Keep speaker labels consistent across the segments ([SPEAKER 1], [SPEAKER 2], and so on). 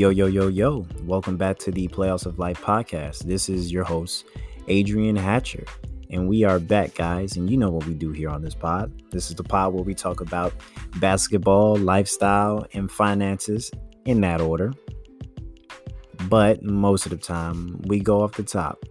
[SPEAKER 1] Yo, yo, yo, yo. Welcome back to the Playoffs of Life podcast. This is your host, Adrihan Hatcher. And we are back, guys. And you know what we do here on this pod. This is the pod where we talk about basketball, lifestyle, and finances in that order. But most of the time, we go off the top.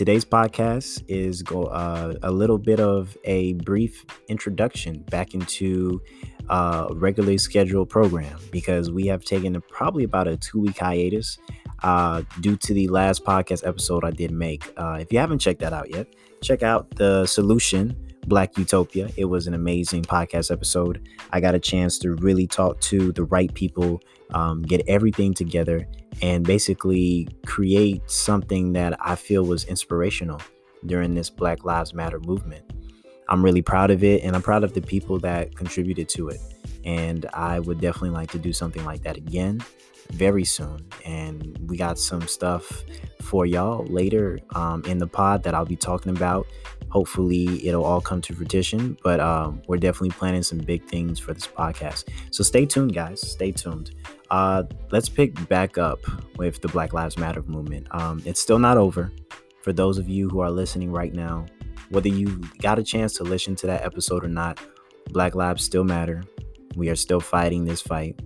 [SPEAKER 1] Today's podcast is go uh, a little bit of a brief introduction back into uh, regularly scheduled program because we have taken a, probably about a two week hiatus uh, due to the last podcast episode I did make. Uh, if you haven't checked that out yet, check out the solution. Black Utopia. It was an amazing podcast episode. I got a chance to really talk to the right people, um, get everything together, and basically create something that I feel was inspirational during this Black Lives Matter movement. I'm really proud of it and I'm proud of the people that contributed to it. And I would definitely like to do something like that again very soon. And we got some stuff for y'all later um, in the pod that I'll be talking about. Hopefully, it'll all come to fruition, but um, we're definitely planning some big things for this podcast. So stay tuned, guys. Stay tuned. Uh, let's pick back up with the Black Lives Matter movement. Um, it's still not over. For those of you who are listening right now, whether you got a chance to listen to that episode or not, Black Lives still matter. We are still fighting this fight.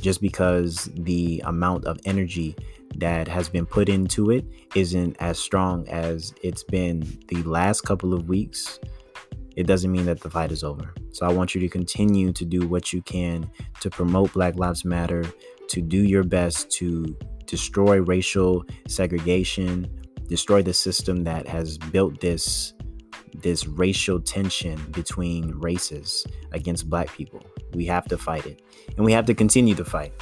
[SPEAKER 1] Just because the amount of energy that has been put into it isn't as strong as it's been the last couple of weeks, it doesn't mean that the fight is over. So I want you to continue to do what you can to promote Black Lives Matter, to do your best to destroy racial segregation, destroy the system that has built this this racial tension between races against black people. We have to fight it. And we have to continue to fight.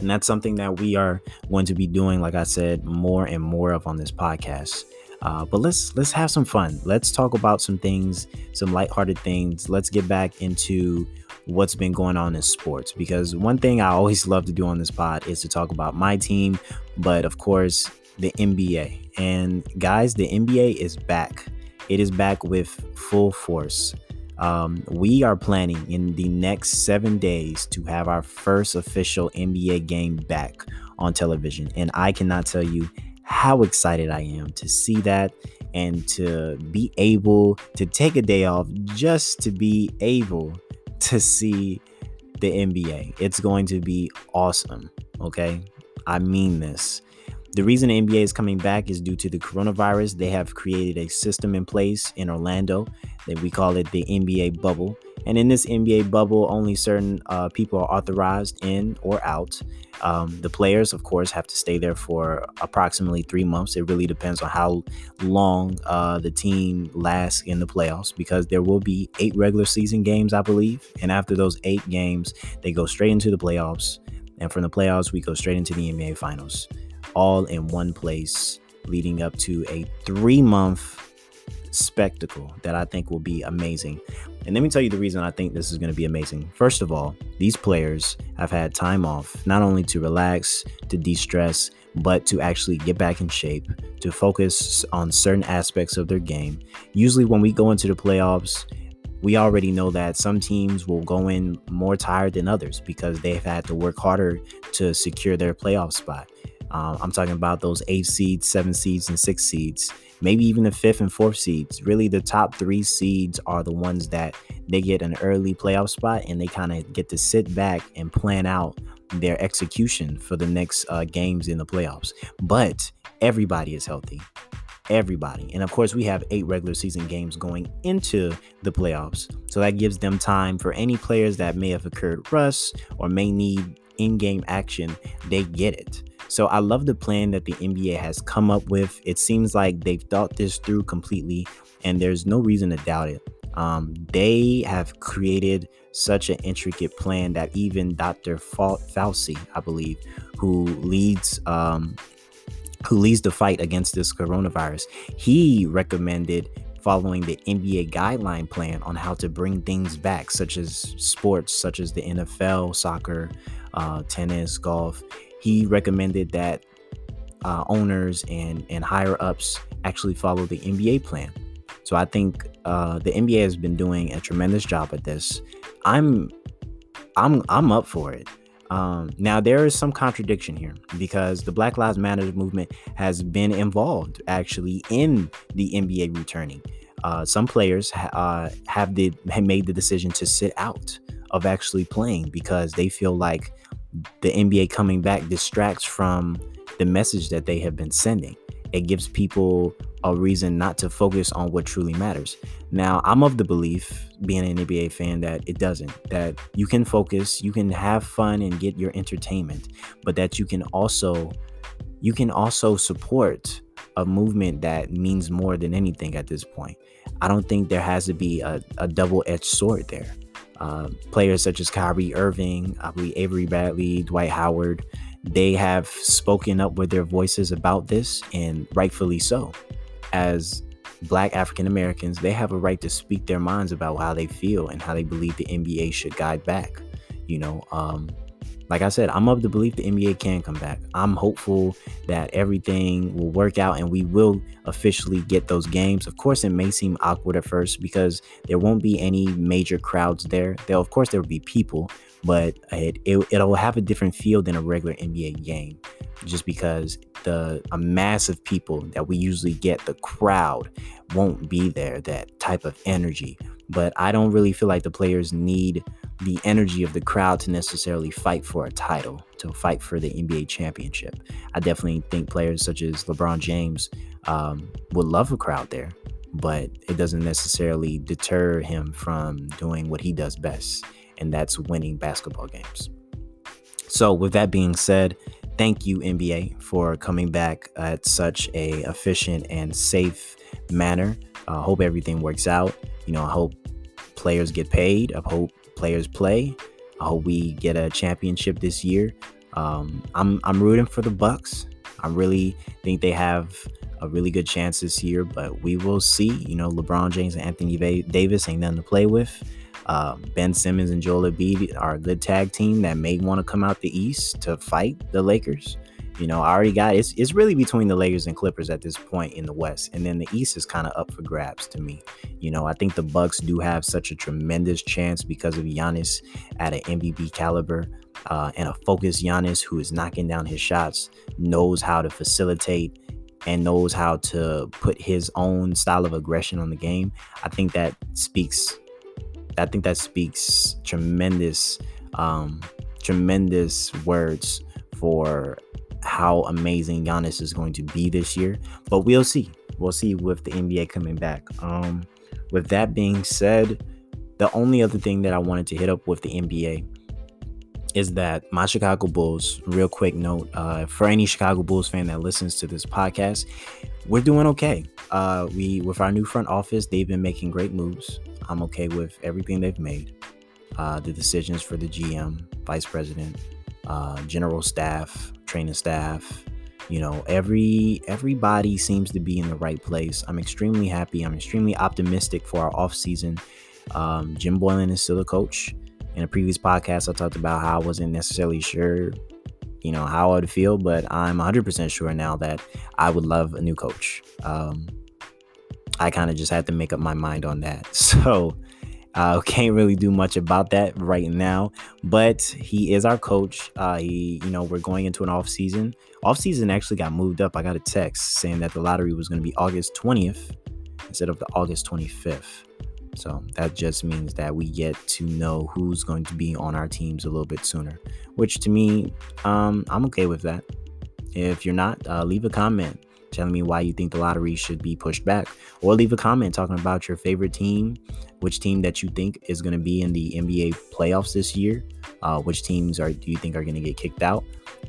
[SPEAKER 1] And that's something that we are going to be doing, like I said, more and more of on this podcast. Uh, but let's let's have some fun. Let's talk about some things, some lighthearted things. Let's get back into what's been going on in sports because one thing I always love to do on this pod is to talk about my team, but of course the NBA. And guys, the NBA is back. It is back with full force. Um, we are planning in the next seven days to have our first official NBA game back on television. And I cannot tell you how excited I am to see that and to be able to take a day off just to be able to see the NBA. It's going to be awesome. Okay. I mean this. The reason the NBA is coming back is due to the coronavirus. They have created a system in place in Orlando that we call it the NBA bubble. And in this NBA bubble, only certain uh, people are authorized in or out. Um, the players, of course, have to stay there for approximately three months. It really depends on how long uh, the team lasts in the playoffs because there will be eight regular season games, I believe. And after those eight games, they go straight into the playoffs. And from the playoffs, we go straight into the NBA finals all in one place, leading up to a three month spectacle that I think will be amazing. And let me tell you the reason I think this is going to be amazing. First of all, these players have had time off, not only to relax, to de stress, but to actually get back in shape, to focus on certain aspects of their game. Usually, when we go into the playoffs, we already know that some teams will go in more tired than others because they've had to work harder to secure their playoff spot. Um, I'm talking about those eight seeds, seven seeds, and six seeds, maybe even the fifth and fourth seeds. Really, the top three seeds are the ones that they get an early playoff spot and they kind of get to sit back and plan out their execution for the next uh, games in the playoffs. But everybody is healthy. Everybody. And of course, we have eight regular season games going into the playoffs. So that gives them time for any players that may have occurred rust or may need in game action, they get it. So I love the plan that the NBA has come up with. It seems like they've thought this through completely, and there's no reason to doubt it. Um, they have created such an intricate plan that even Dr. Fauci, I believe, who leads um, who leads the fight against this coronavirus, he recommended following the NBA guideline plan on how to bring things back, such as sports, such as the NFL, soccer, uh, tennis, golf he recommended that uh, owners and and higher ups actually follow the NBA plan. So I think uh, the NBA has been doing a tremendous job at this. I'm I'm I'm up for it. Um, now there is some contradiction here because the Black Lives Matter movement has been involved actually in the NBA returning. Uh, some players uh, have the have made the decision to sit out of actually playing because they feel like the NBA coming back distracts from the message that they have been sending. It gives people a reason not to focus on what truly matters. Now, I'm of the belief, being an NBA fan, that it doesn't. That you can focus, you can have fun and get your entertainment, but that you can also you can also support a movement that means more than anything at this point. I don't think there has to be a, a double-edged sword there. Uh, players such as Kyrie Irving, I believe Avery Bradley, Dwight Howard, they have spoken up with their voices about this, and rightfully so. As Black African Americans, they have a right to speak their minds about how they feel and how they believe the NBA should guide back. You know, um, like I said, I'm of the belief the NBA can come back. I'm hopeful that everything will work out and we will officially get those games. Of course, it may seem awkward at first because there won't be any major crowds there. There, of course, there will be people, but it, it it'll have a different feel than a regular NBA game, just because the a mass of people that we usually get, the crowd won't be there. That type of energy, but I don't really feel like the players need the energy of the crowd to necessarily fight for a title, to fight for the NBA championship. I definitely think players such as LeBron James um, would love a crowd there, but it doesn't necessarily deter him from doing what he does best, and that's winning basketball games. So, with that being said, thank you NBA for coming back at such a efficient and safe manner. I uh, hope everything works out. You know, I hope players get paid. I hope players play. I hope we get a championship this year. Um, I'm I'm rooting for the Bucks. I really think they have a really good chance this year, but we will see. You know, LeBron James and Anthony Davis ain't nothing to play with. Uh, ben Simmons and Joel Embiid are a good tag team that may want to come out the East to fight the Lakers. You know, I already got it's it's really between the Lakers and Clippers at this point in the West, and then the East is kind of up for grabs to me. You know, I think the Bucks do have such a tremendous chance because of Giannis at an MVP caliber. Uh, and a focused Giannis who is knocking down his shots, knows how to facilitate and knows how to put his own style of aggression on the game. I think that speaks. I think that speaks tremendous, um, tremendous words for how amazing Giannis is going to be this year, but we'll see. We'll see with the NBA coming back. Um, with that being said, the only other thing that I wanted to hit up with the NBA is that my Chicago Bulls, real quick note, uh, for any Chicago Bulls fan that listens to this podcast, we're doing okay. Uh, we with our new front office, they've been making great moves. I'm okay with everything they've made. Uh, the decisions for the GM, vice president, uh, general staff, training staff. You know, every everybody seems to be in the right place. I'm extremely happy. I'm extremely optimistic for our off season. Um, Jim Boylen is still a coach. In a previous podcast, I talked about how I wasn't necessarily sure, you know, how I would feel, but I'm 100% sure now that I would love a new coach. Um, I kind of just had to make up my mind on that. So uh, can't really do much about that right now, but he is our coach. Uh, he, you know, we're going into an off season. Off season actually got moved up. I got a text saying that the lottery was going to be August 20th instead of the August 25th. So that just means that we get to know who's going to be on our teams a little bit sooner, which to me, um, I'm okay with that. If you're not, uh, leave a comment telling me why you think the lottery should be pushed back, or leave a comment talking about your favorite team, which team that you think is going to be in the NBA playoffs this year, uh, which teams are do you think are going to get kicked out.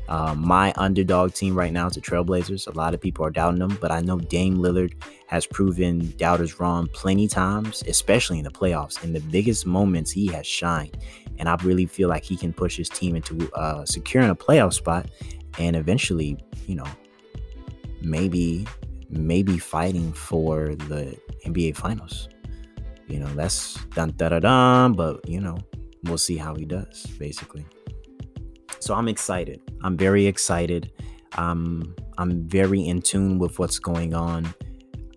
[SPEAKER 1] Uh, my underdog team right now is the Trailblazers. A lot of people are doubting them, but I know Dame Lillard has proven doubters wrong plenty times, especially in the playoffs. In the biggest moments, he has shined, and I really feel like he can push his team into uh, securing a playoff spot and eventually, you know, maybe maybe fighting for the NBA finals. You know, that's dun da da dun, but you know, we'll see how he does, basically. So I'm excited. I'm very excited. Um, I'm very in tune with what's going on.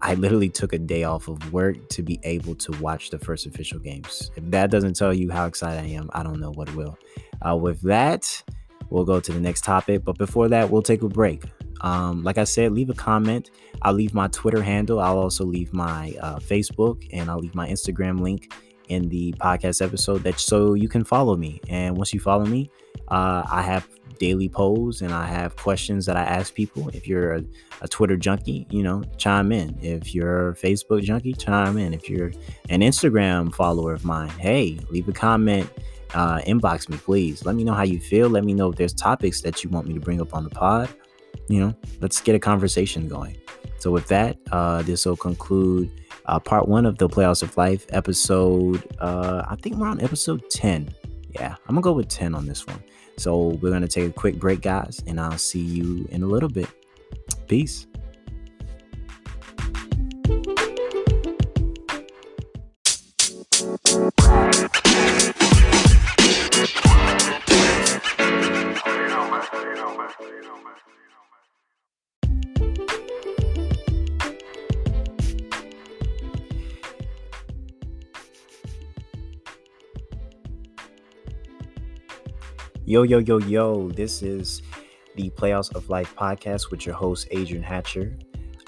[SPEAKER 1] I literally took a day off of work to be able to watch the first official games. If that doesn't tell you how excited I am, I don't know what will. Uh, with that, we'll go to the next topic. But before that, we'll take a break. Um, like I said, leave a comment. I'll leave my Twitter handle. I'll also leave my uh, Facebook and I'll leave my Instagram link in the podcast episode that so you can follow me. And once you follow me, uh, I have daily polls and I have questions that I ask people. If you're a, a, Twitter junkie, you know, chime in. If you're a Facebook junkie, chime in. If you're an Instagram follower of mine, hey, leave a comment. Uh, inbox me, please. Let me know how you feel. Let me know if there's topics that you want me to bring up on the pod. You know, let's get a conversation going. So, with that, uh, this will conclude uh, part one of the Playoffs of Life episode. Uh, I think we're on episode 10. Yeah, I'm going to go with 10 on this one. So we're going to take a quick break, guys, and I'll see you in a little bit. Peace. Yo, yo, yo, yo. This is the Playoffs of Life podcast with your host, Adrihan Hatcher.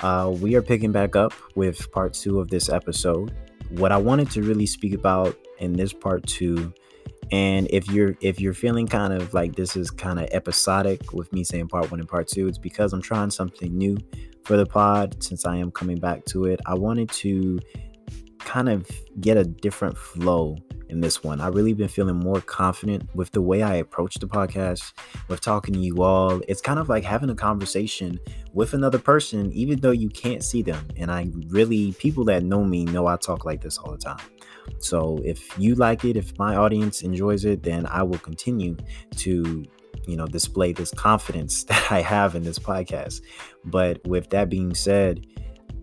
[SPEAKER 1] Uh, we are picking back up with part two of this episode. What I wanted to really speak about in this part two, and if you're if you're feeling kind of like this is kind of episodic with me saying part one and part two, it's because I'm trying something new for the pod since I am coming back to it. I wanted to kind of get a different flow in this one. I really been feeling more confident with the way I approach the podcast, with talking to you all. It's kind of like having a conversation with another person, even though you can't see them. And I really, people that know me know I talk like this all the time. So if you like it, if my audience enjoys it, then I will continue to you know display this confidence that I have in this podcast. But with that being said,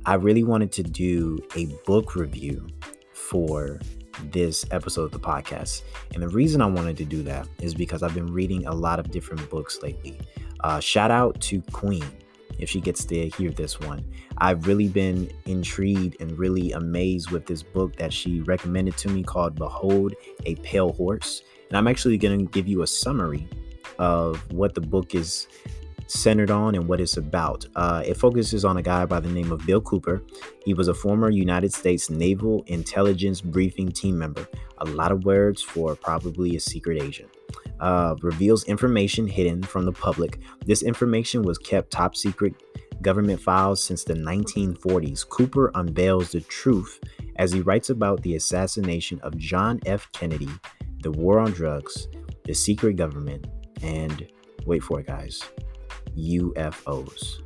[SPEAKER 1] I really wanted to do a book review for this episode of the podcast. And the reason I wanted to do that is because I've been reading a lot of different books lately. Uh, shout out to Queen if she gets to hear this one. I've really been intrigued and really amazed with this book that she recommended to me called Behold a Pale Horse. And I'm actually going to give you a summary of what the book is centered on and what it's about. Uh, it focuses on a guy by the name of Bill Cooper. He was a former United States Naval Intelligence Briefing team member. A lot of words for probably a secret agent. Uh, reveals information hidden from the public. This information was kept top secret government files since the 1940s. Cooper unveils the truth as he writes about the assassination of John F. Kennedy, the war on drugs, the secret government, and wait for it, guys UFOs.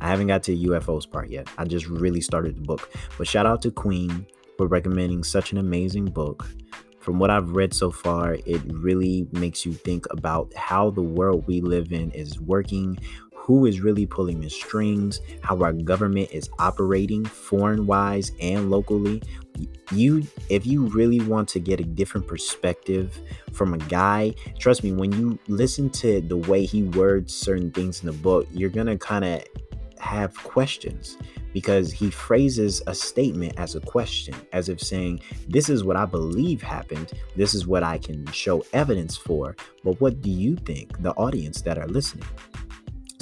[SPEAKER 1] I haven't got to the UFOs part yet. I just really started the book. But shout out to Queen for recommending such an amazing book. From what I've read so far, it really makes you think about how the world we live in is working, who is really pulling the strings, how our government is operating foreign wise and locally. You, if you really want to get a different perspective from a guy, trust me, when you listen to the way he words certain things in the book, you're gonna kind of have questions because he phrases a statement as a question, as if saying, This is what I believe happened. This is what I can show evidence for. But what do you think, the audience that are listening?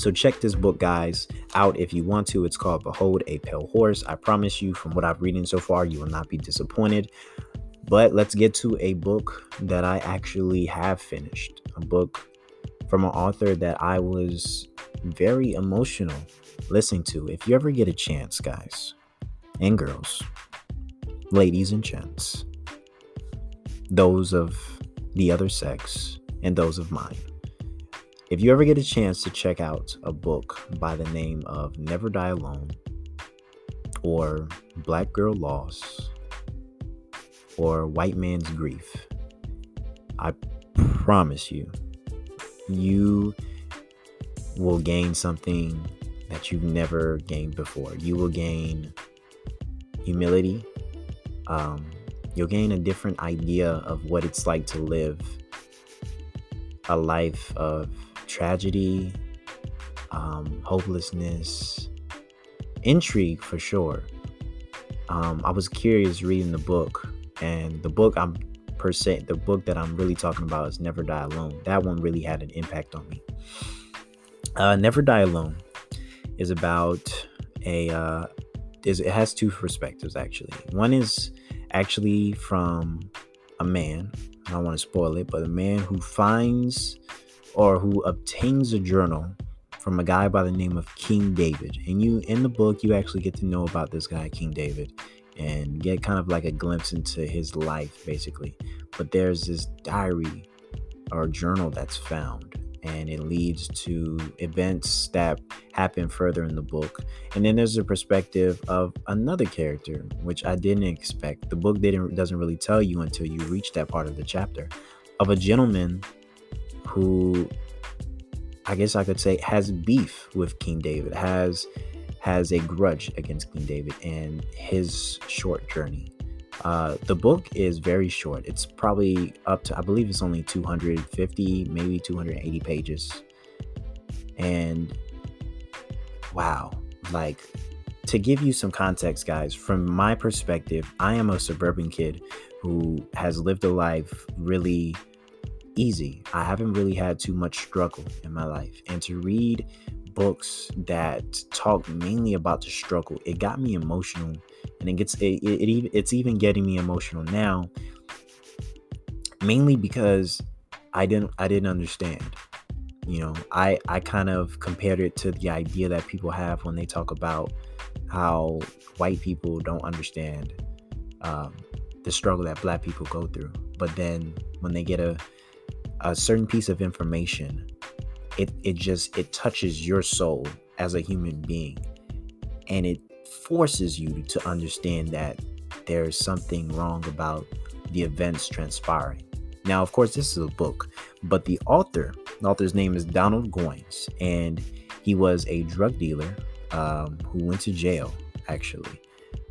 [SPEAKER 1] So check this book, guys, out if you want to. It's called Behold a Pale Horse. I promise you, from what I've reading so far, you will not be disappointed. But let's get to a book that I actually have finished. A book from an author that I was very emotional listening to. If you ever get a chance, guys and girls, ladies and gents, those of the other sex and those of mine if you ever get a chance to check out a book by the name of Never Die Alone, or Black Girl Lost, or White Man's Grief, I promise you, you will gain something that you've never gained before. You will gain humility. Um, you'll gain a different idea of what it's like to live a life of tragedy, um, hopelessness, intrigue for sure. Um, I was curious reading the book, and the book I'm per se. The book that I'm really talking about is Never Die Alone. That one really had an impact on me. Uh, Never Die Alone is about a uh, is it has two perspectives actually. One is actually from a man. I don't want to spoil it, but a man who finds or who obtains a journal from a guy by the name of King David. And you in the book you actually get to know about this guy King David and get kind of like a glimpse into his life basically. But there's this diary or journal that's found and it leads to events that happen further in the book. And then there's a perspective of another character, which I didn't expect. The book didn't doesn't really tell you until you reach that part of the chapter of a gentleman who I guess I could say has beef with King David, has has a grudge against King David and his short journey. Uh, the book is very short. It's probably up to, I believe it's only 250, maybe 280 pages. And wow, like to give you some context, guys, from my perspective, I am a suburban kid who has lived a life really easy. I haven't really had too much struggle in my life. And to read books that talk mainly about the struggle, it got me emotional and it gets it, it, it it's even getting me emotional now mainly because I didn't I didn't understand. You know, I I kind of compared it to the idea that people have when they talk about how white people don't understand um, the struggle that black people go through. But then when they get a a certain piece of information, it it just it touches your soul as a human being, and it forces you to understand that there's something wrong about the events transpiring. Now, of course, this is a book, but the author, the author's name is Donald Goines, and he was a drug dealer um, who went to jail, actually,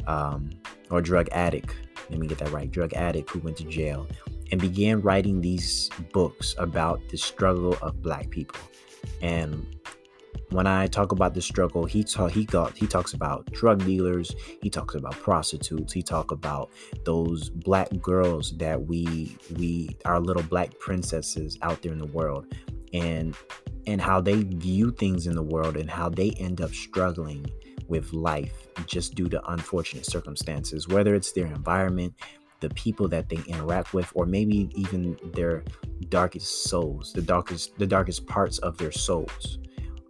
[SPEAKER 1] um, or drug addict. Let me get that right. Drug addict who went to jail and began writing these books about the struggle of Black people. And when I talk about the struggle, he talk he got he talks about drug dealers, he talks about prostitutes, he talk about those black girls that we we our little black princesses out there in the world and and how they view things in the world and how they end up struggling with life just due to unfortunate circumstances, whether it's their environment, the people that they interact with, or maybe even their darkest souls, the darkest the darkest parts of their souls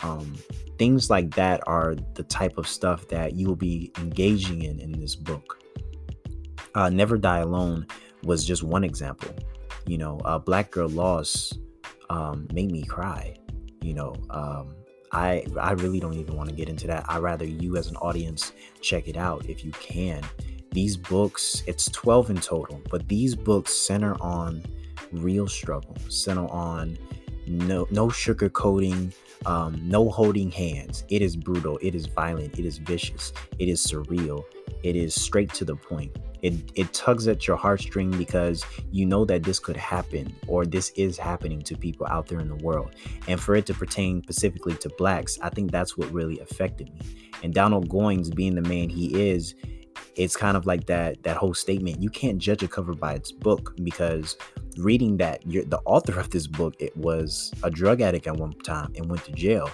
[SPEAKER 1] um, things like that are the type of stuff that you will be engaging in in this book. Uh, Never Die Alone was just one example. You know, uh, Black Girl Lost um, made me cry. You know, um, I I really don't even want to get into that. I rather you as an audience check it out if you can. These books, it's 12 in total, but these books center on real struggle, center on no no sugarcoating um, no holding hands. It is brutal. It is violent. It is vicious. It is surreal. It is straight to the point. It, it tugs at your heartstring because you know that this could happen or this is happening to people out there in the world. And for it to pertain specifically to blacks, I think that's what really affected me. And Donald Goines, being the man he is, it's kind of like that that whole statement. You can't judge a cover by its book because reading that the author of this book it was a drug addict at one time and went to jail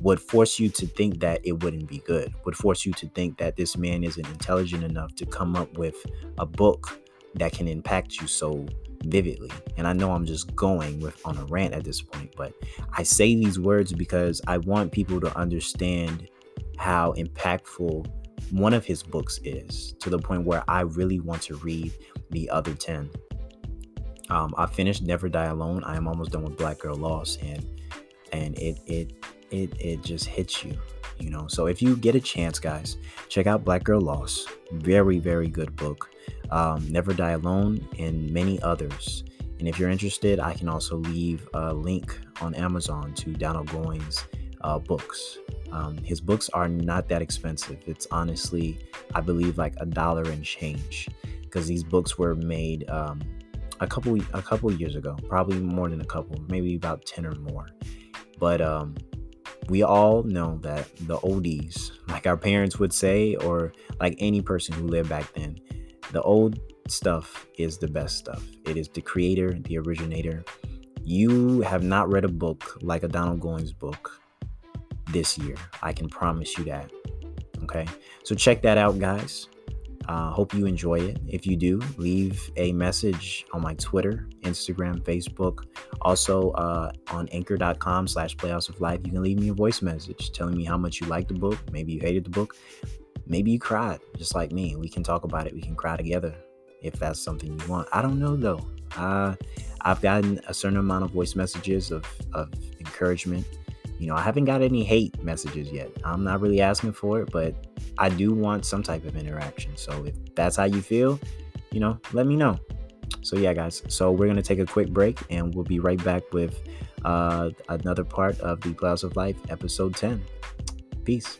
[SPEAKER 1] would force you to think that it wouldn't be good would force you to think that this man isn't intelligent enough to come up with a book that can impact you so vividly and i know i'm just going with on a rant at this point but i say these words because i want people to understand how impactful one of his books is to the point where i really want to read the other 10 um, I finished Never Die Alone. I am almost done with Black Girl Lost, and and it it it it just hits you, you know. So if you get a chance, guys, check out Black Girl Lost. Very very good book. Um, Never Die Alone and many others. And if you're interested, I can also leave a link on Amazon to Donald Goines' uh, books. Um, his books are not that expensive. It's honestly, I believe, like a dollar and change because these books were made um, a couple a couple years ago, probably more than a couple, maybe about 10 or more. But um we all know that the oldies, like our parents would say or like any person who lived back then, the old stuff is the best stuff. It is the creator, the originator. You have not read a book like a Donald Goines book this year. I can promise you that. Okay. So check that out, guys. Uh, hope you enjoy it. If you do, leave a message on my Twitter, Instagram, Facebook. Also uh, on anchor.com slash playoffs of life, you can leave me a voice message telling me how much you liked the book. Maybe you hated the book. Maybe you cried, just like me. We can talk about it. We can cry together if that's something you want. I don't know though. Uh, I've gotten a certain amount of voice messages of, of encouragement. You know, I haven't got any hate messages yet. I'm not really asking for it, but I do want some type of interaction. So if that's how you feel, you know, let me know. So yeah, guys. So we're gonna take a quick break, and we'll be right back with uh, another part of the Playoffs of Life, episode 10. Peace.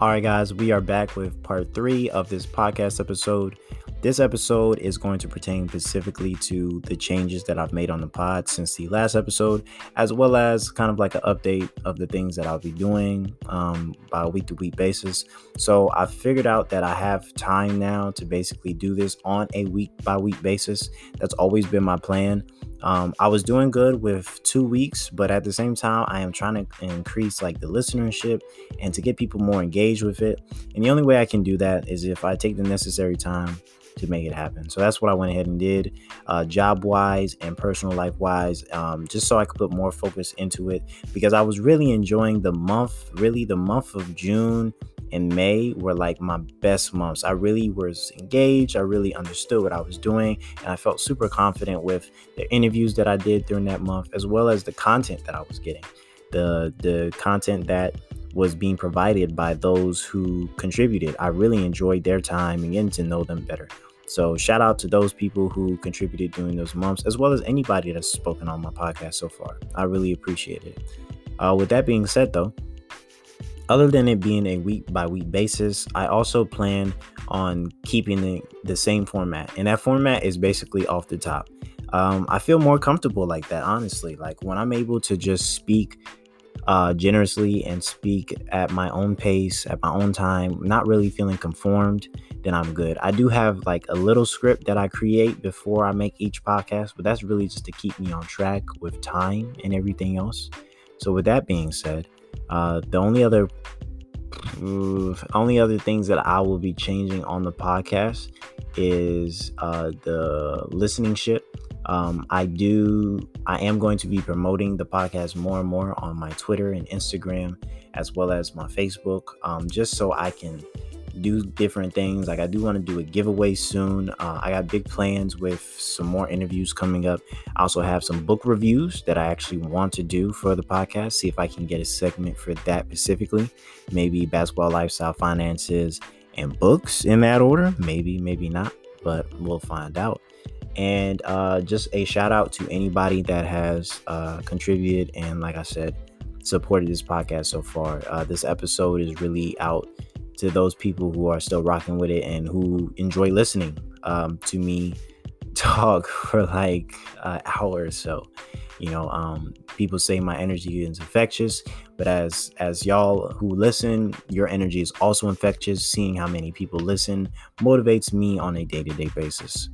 [SPEAKER 1] All right, guys, we are back with part three of this podcast episode. This episode is going to pertain specifically to the changes that I've made on the pod since the last episode, as well as kind of like an update of the things that I'll be doing um, by a week to week basis. So I figured out that I have time now to basically do this on a week by week basis. That's always been my plan. Um, I was doing good with two weeks, but at the same time, I am trying to increase like the listenership and to get people more engaged with it. And the only way I can do that is if I take the necessary time to make it happen. So that's what I went ahead and did, uh, job wise and personal life wise, um, just so I could put more focus into it because I was really enjoying the month, really the month of June and May were like my best months. I really was engaged. I really understood what I was doing. And I felt super confident with the interviews that I did during that month, as well as the content that I was getting. The the content that was being provided by those who contributed. I really enjoyed their time and getting to know them better. So shout out to those people who contributed during those months, as well as anybody that's spoken on my podcast so far. I really appreciate it. Uh, with that being said, though, other than it being a week by week basis, I also plan on keeping the, the same format. And that format is basically off the top. Um, I feel more comfortable like that, honestly. Like when I'm able to just speak uh, generously and speak at my own pace, at my own time, not really feeling conformed, then I'm good. I do have like a little script that I create before I make each podcast, but that's really just to keep me on track with time and everything else. So, with that being said, uh, the only other only other things that I will be changing on the podcast is uh, the listening ship. Um, I do. I am going to be promoting the podcast more and more on my Twitter and Instagram, as well as my Facebook, um, just so I can do different things. Like I do want to do a giveaway soon. Uh, I got big plans with some more interviews coming up. I also have some book reviews that I actually want to do for the podcast. See if I can get a segment for that specifically. Maybe basketball, lifestyle, finances, and books in that order. Maybe, maybe not, but we'll find out. And uh, just a shout out to anybody that has uh, contributed and, like I said, supported this podcast so far. Uh, this episode is really out to those people who are still rocking with it and who enjoy listening um, to me talk for like an hour or so. You know, um, people say my energy is infectious, but as as y'all who listen, your energy is also infectious. Seeing how many people listen motivates me on a day to day basis.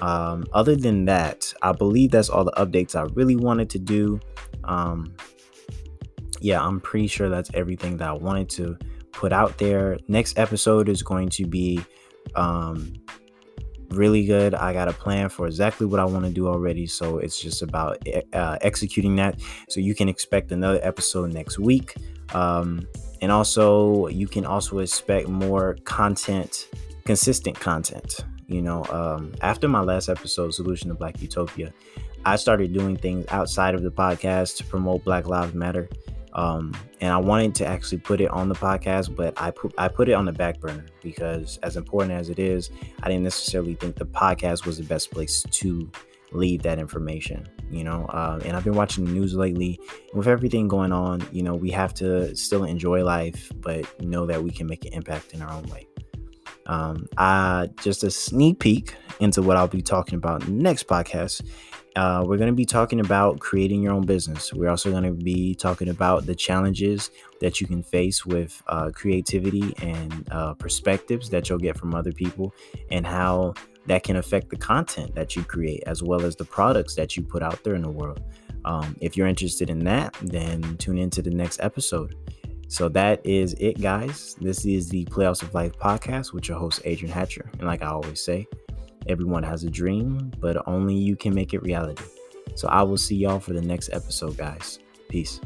[SPEAKER 1] Um, other than that, I believe that's all the updates I really wanted to do. Um, yeah, I'm pretty sure that's everything that I wanted to put out there. Next episode is going to be um, really good. I got a plan for exactly what I want to do already. So it's just about eh, uh, executing that. So you can expect another episode next week. Um, and also, you can also expect more content, consistent content. You know, um, after my last episode, Solution to Black Utopia, I started doing things outside of the podcast to promote Black Lives Matter. Um, and I wanted to actually put it on the podcast, but I put I put it on the back burner because as important as it is, I didn't necessarily think the podcast was the best place to leave that information you know uh, and i've been watching the news lately with everything going on you know we have to still enjoy life but know that we can make an impact in our own way um, uh, just a sneak peek into what I'll be talking about next podcast. Uh, we're going to be talking about creating your own business. We're also going to be talking about the challenges that you can face with uh, creativity and uh, perspectives that you'll get from other people, and how that can affect the content that you create as well as the products that you put out there in the world. Um, if you're interested in that, then tune into the next episode. So that is it, guys. This is the Playoffs of Life podcast with your host, Adrihan Hatcher. And like I always say, everyone has a dream, but only you can make it reality. So I will see y'all for the next episode, guys. Peace.